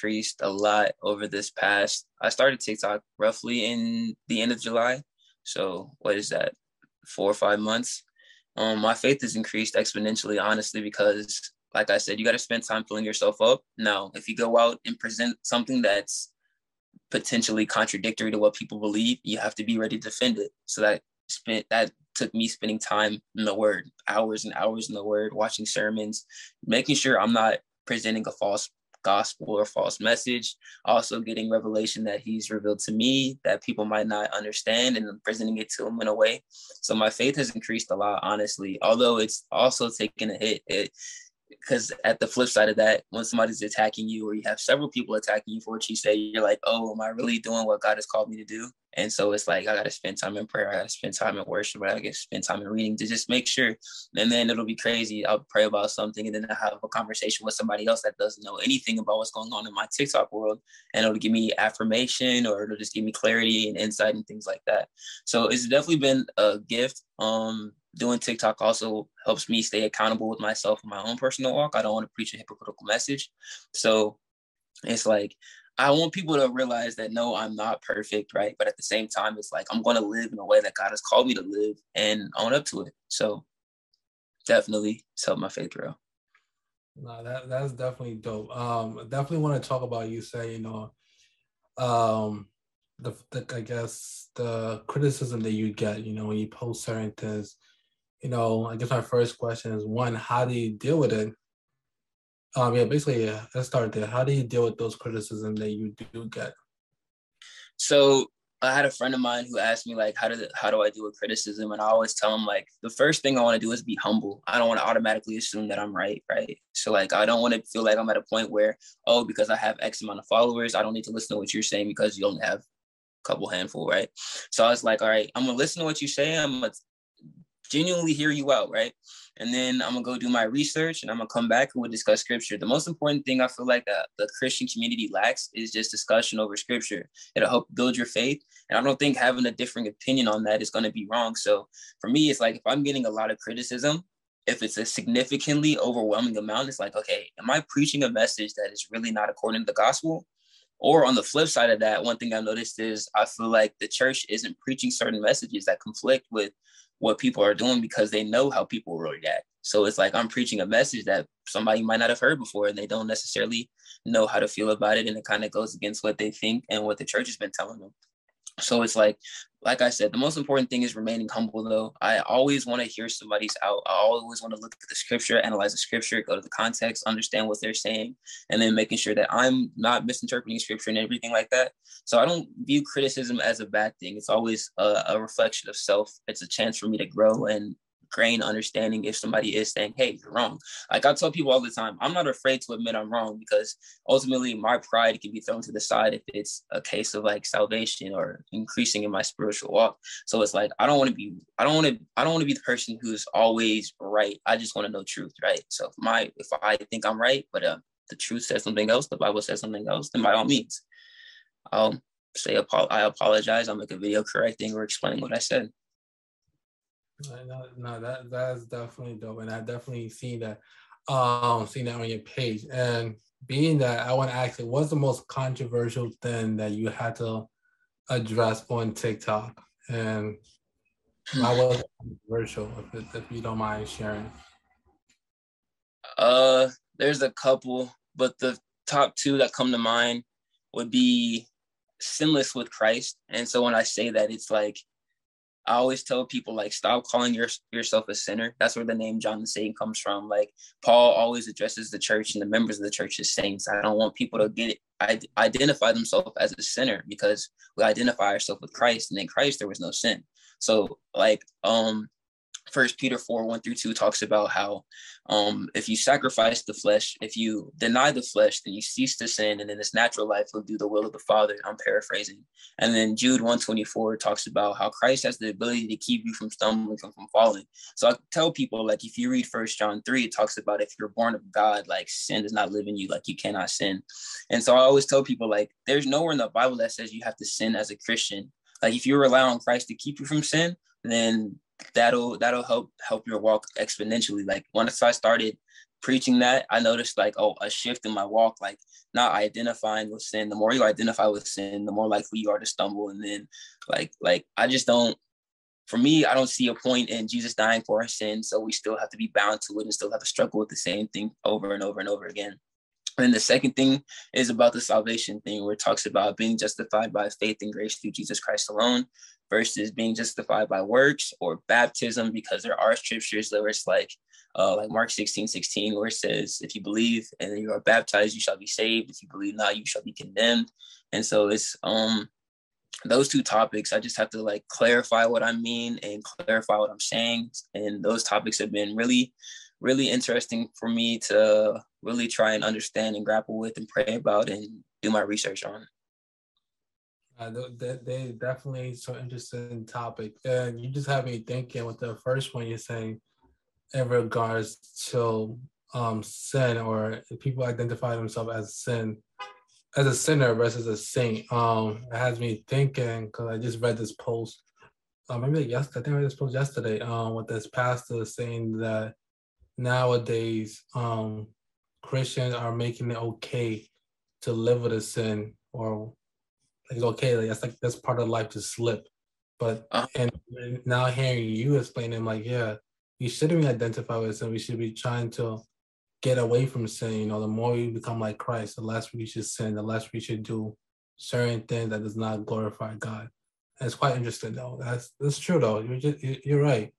increased a lot over this past. I started TikTok roughly in the end of July. So what is that? Four or five months. Um, my faith has increased exponentially, honestly, because like I said, you got to spend time filling yourself up. Now, if you go out and present something that's potentially contradictory to what people believe, you have to be ready to defend it. So that spent that took me spending time in the word, hours and hours in the word, watching sermons, making sure I'm not presenting a false gospel or false message. Also getting revelation that he's revealed to me that people might not understand and presenting it to them in a way. So my faith has increased a lot, honestly. Although it's also taken a hit. It because at the flip side of that, when somebody's attacking you or you have several people attacking you for what you say, you're like, oh, am I really doing what God has called me to do? And so it's like I gotta spend time in prayer, I gotta spend time in worship, I gotta spend time in reading to just make sure. And then it'll be crazy. I'll pray about something and then I have a conversation with somebody else that doesn't know anything about what's going on in my TikTok world. And it'll give me affirmation or it'll just give me clarity and insight and things like that. So it's definitely been a gift. Um doing TikTok also helps me stay accountable with myself in my own personal walk. I don't want to preach a hypocritical message. So it's like I want people to realize that no, I'm not perfect, right? But at the same time, it's like I'm gonna live in a way that God has called me to live and own up to it. So definitely it's helped my faith grow. No, that that's definitely dope. Um, definitely want to talk about you say, you know, um, the, the I guess the criticism that you get, you know, when you post certain things, you know, I guess my first question is one, how do you deal with it? Um, yeah, basically, yeah, let's start there. How do you deal with those criticism that you do get? So I had a friend of mine who asked me like, how do how do I deal with criticism? And I always tell him like, the first thing I want to do is be humble. I don't want to automatically assume that I'm right, right? So like, I don't want to feel like I'm at a point where, oh, because I have X amount of followers, I don't need to listen to what you're saying because you only have a couple handful, right? So I was like, all right, I'm gonna listen to what you say. I'm gonna genuinely hear you out, right? And then I'm gonna go do my research and I'm gonna come back and we'll discuss scripture. The most important thing I feel like the Christian community lacks is just discussion over scripture. It'll help build your faith. And I don't think having a different opinion on that is gonna be wrong. So for me, it's like if I'm getting a lot of criticism, if it's a significantly overwhelming amount, it's like, okay, am I preaching a message that is really not according to the gospel? Or on the flip side of that, one thing I noticed is I feel like the church isn't preaching certain messages that conflict with what people are doing because they know how people will react. So it's like I'm preaching a message that somebody might not have heard before and they don't necessarily know how to feel about it. And it kind of goes against what they think and what the church has been telling them. So it's like, like I said, the most important thing is remaining humble though. I always want to hear somebody's out. I always want to look at the scripture, analyze the scripture, go to the context, understand what they're saying, and then making sure that I'm not misinterpreting scripture and everything like that. So I don't view criticism as a bad thing. It's always a, a reflection of self. It's a chance for me to grow and grain understanding if somebody is saying, hey, you're wrong. Like I tell people all the time, I'm not afraid to admit I'm wrong because ultimately my pride can be thrown to the side if it's a case of like salvation or increasing in my spiritual walk. So it's like I don't want to be, I don't want to, I don't want to be the person who's always right. I just want to know truth, right? So if my if I think I'm right, but uh, the truth says something else, the Bible says something else, then by all means, I'll say I apologize. I'll make a video correcting or explaining what I said. No, no, that that's definitely dope, and I definitely seen that, um, seen that on your page. And being that, I want to ask you, what's the most controversial thing that you had to address on TikTok, and why was controversial? If, if you don't mind sharing. Uh, there's a couple, but the top two that come to mind would be sinless with Christ. And so when I say that, it's like I always tell people like stop calling your, yourself a sinner. That's where the name John the Saint comes from. Like Paul always addresses the church and the members of the church as saints. I don't want people to get it, identify themselves as a sinner because we identify ourselves with Christ, and in Christ there was no sin. So like um First Peter 4, 1 through 2 talks about how um, if you sacrifice the flesh, if you deny the flesh, then you cease to sin, and in this natural life will do the will of the Father. I'm paraphrasing. And then Jude 124 talks about how Christ has the ability to keep you from stumbling and from falling. So I tell people, like, if you read First John 3, it talks about if you're born of God, like sin does not live in you, like you cannot sin. And so I always tell people, like, there's nowhere in the Bible that says you have to sin as a Christian. Like if you rely on Christ to keep you from sin, then that'll that'll help help your walk exponentially. Like once I started preaching that, I noticed like, oh, a shift in my walk, like not identifying with sin. The more you identify with sin, the more likely you are to stumble. And then like, like I just don't, for me, I don't see a point in Jesus dying for our sins. So we still have to be bound to it and still have to struggle with the same thing over and over and over again. And the second thing is about the salvation thing, where it talks about being justified by faith and grace through Jesus Christ alone versus being justified by works or baptism, because there are scriptures where it's like, uh, like Mark 16, 16, where it says, if you believe and you are baptized, you shall be saved. If you believe not, you shall be condemned. And so it's um those two topics, I just have to like clarify what I mean and clarify what I'm saying. And those topics have been really, really interesting for me to really try and understand and grapple with and pray about and do my research on. Uh, they, definitely so interesting topic. And you just have me thinking with the first one you're saying in regards to um, sin or people identify themselves as sin as a sinner versus a saint. Um, it has me thinking because I just read this post. Uh, maybe yesterday, I think I read this post yesterday. Um, with this pastor saying that nowadays, um, Christians are making it okay to live with a sin or like okay, like that's like that's part of life to slip. But uh-huh. and now hearing you explain like, yeah, we shouldn't identify with sin. We should be trying to get away from sin. You know, the more we become like Christ, the less we should sin, the less we should do certain things that does not glorify God. And it's quite interesting, though. That's that's true, though. You're just you're right.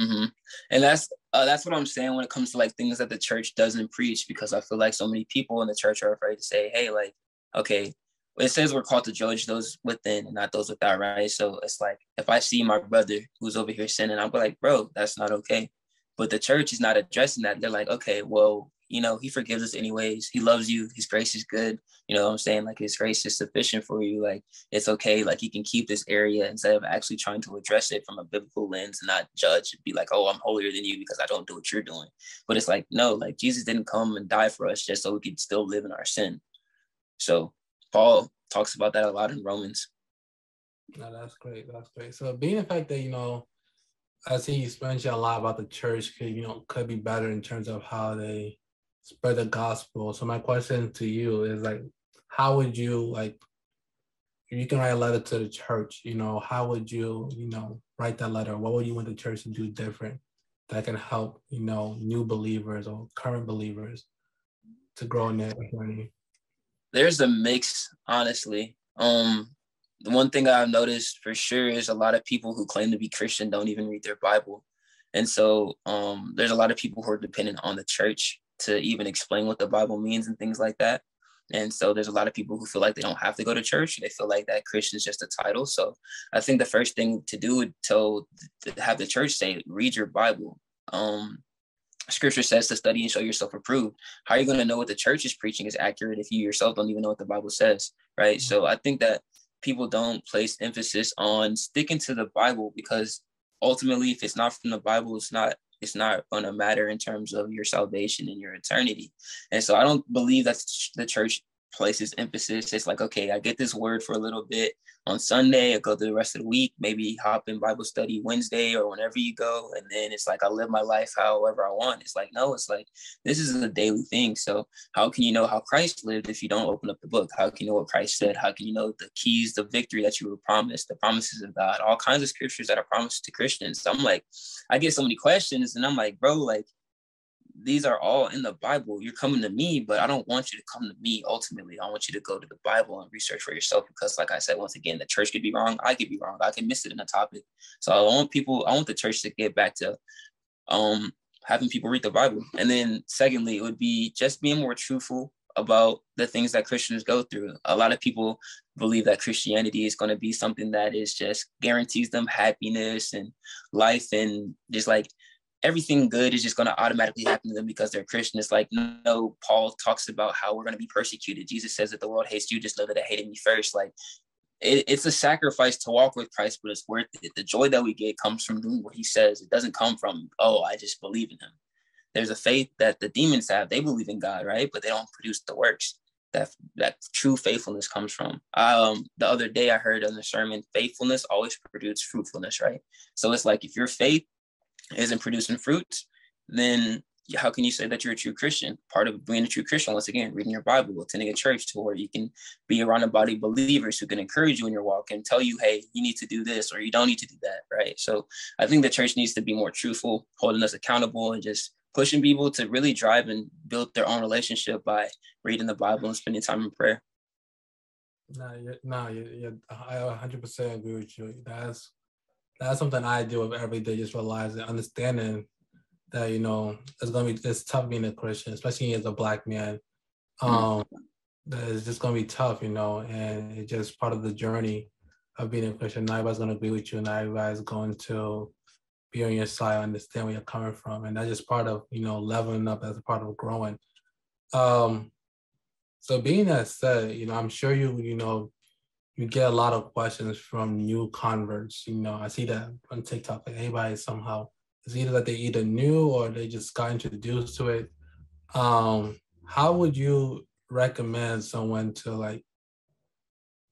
Mm-hmm. And that's uh, that's what I'm saying when it comes to like things that the church doesn't preach, because I feel like so many people in the church are afraid to say, "Hey, like, okay, it says we're called to judge those within and not those without, right? So it's like if I see my brother who's over here sinning, I'm like, bro, that's not okay. But the church is not addressing that. They're like, okay, well, you know, he forgives us anyways. He loves you. His grace is good. You know what I'm saying? Like his grace is sufficient for you. Like it's okay. Like he can keep this area instead of actually trying to address it from a biblical lens and not judge and be like, oh, I'm holier than you because I don't do what you're doing. But it's like, no, like Jesus didn't come and die for us just so we could still live in our sin. So Paul talks about that a lot in Romans. No, that's great. That's great. So being the fact that, you know, I see you mentioned a lot about the church could, you know, could be better in terms of how they spread the gospel. So my question to you is like, how would you like if you can write a letter to the church, you know, how would you, you know, write that letter? What would you want the church to do different that can help, you know, new believers or current believers to grow in their journey? There's a mix, honestly. Um, the one thing I've noticed for sure is a lot of people who claim to be Christian don't even read their Bible. And so um, there's a lot of people who are dependent on the church to even explain what the Bible means and things like that. And so there's a lot of people who feel like they don't have to go to church. They feel like that Christian is just a title. So I think the first thing to do would to, to have the church say, read your Bible. Um, scripture says to study and show yourself approved. How are you going to know what the church is preaching is accurate if you yourself don't even know what the Bible says? Right. Mm-hmm. So I think that people don't place emphasis on sticking to the Bible because ultimately, if it's not from the Bible, it's not it's not going to matter in terms of your salvation and your eternity. And so I don't believe that the church places emphasis. It's like, okay, I get this word for a little bit on Sunday, I go through the rest of the week, maybe hop in Bible study Wednesday or whenever you go. And then it's like I live my life however I want. It's like, no, it's like this is a daily thing. So how can you know how Christ lived if you don't open up the book? How can you know what Christ said? How can you know the keys, the victory that you were promised, the promises of God, all kinds of scriptures that are promised to Christians? So I'm like, I get so many questions and I'm like, bro, like these are all in the Bible. You're coming to me, but I don't want you to come to me ultimately. I want you to go to the Bible and research for yourself because, like I said, once again, the church could be wrong. I could be wrong. I can miss it in a topic. So I want people, I want the church to get back to um, having people read the Bible. And then, secondly, it would be just being more truthful about the things that Christians go through. A lot of people believe that Christianity is going to be something that is just guarantees them happiness and life and just like everything good is just going to automatically happen to them because they're Christian. It's like, no, Paul talks about how we're going to be persecuted. Jesus says that the world hates you, just know that it hated me first. Like, it, it's a sacrifice to walk with Christ, but it's worth it. The joy that we get comes from doing what he says. It doesn't come from, oh, I just believe in him. There's a faith that the demons have. They believe in God, right? But they don't produce the works that that true faithfulness comes from. Um, the other day I heard in the sermon, faithfulness always produces fruitfulness, right? So it's like if your faith isn't producing fruit, then how can you say that you're a true Christian? Part of being a true Christian, once again, reading your Bible, attending a church to where you can be around a body of believers who can encourage you in your walk and tell you, hey, you need to do this or you don't need to do that, right? So I think the church needs to be more truthful, holding us accountable and just pushing people to really drive and build their own relationship by reading the Bible and spending time in prayer. No, no, you're, I 100% agree with you. That's that's something I deal with every day, just realizing, understanding that you know it's gonna be it's tough being a Christian, especially as a black man. Mm-hmm. Um, that it's just gonna be tough, you know, and it's just part of the journey of being a Christian. Not everybody's gonna agree with you, not everybody's going to be on your side, understand where you're coming from, and that's just part of you know leveling up as a part of growing. Um, so being that said, you know, I'm sure you you know you get a lot of questions from new converts. You know, I see that on TikTok, like anybody somehow it's either that they either knew or they just got introduced to it. Um, how would you recommend someone to like,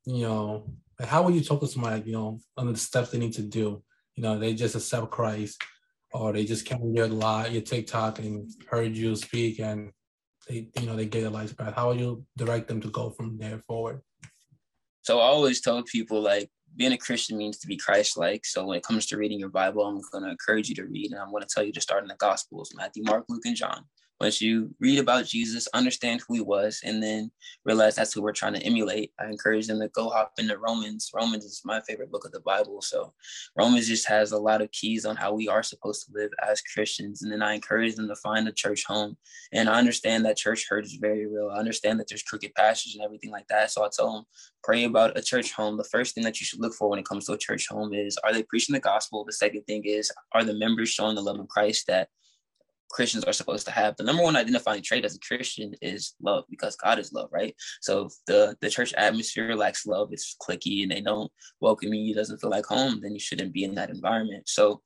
you know, like how would you talk to somebody, you know, on the steps they need to do? You know, they just accept Christ, or they just came your lot, your TikTok, and heard you speak, and they, you know, they get a life path. How would you direct them to go from there forward? So I always tell people like being a Christian means to be Christ-like. So when it comes to reading your Bible, I'm going to encourage you to read, and I'm going to tell you to start in the Gospels: Matthew, Mark, Luke, and John. Once you read about Jesus, understand who he was, and then realize that's who we're trying to emulate, I encourage them to go hop into Romans. Romans is my favorite book of the Bible. So Romans just has a lot of keys on how we are supposed to live as Christians. And then I encourage them to find a church home. And I understand that church hurt is very real. I understand that there's crooked pastures and everything like that. So I tell them, pray about a church home. The first thing that you should look for when it comes to a church home is are they preaching the gospel? The second thing is, are the members showing the love of Christ that Christians are supposed to have. The number one identifying trait as a Christian is love because God is love, right? So the the church atmosphere lacks love, it's cliquey and they don't welcome you, doesn't feel like home, then you shouldn't be in that environment. So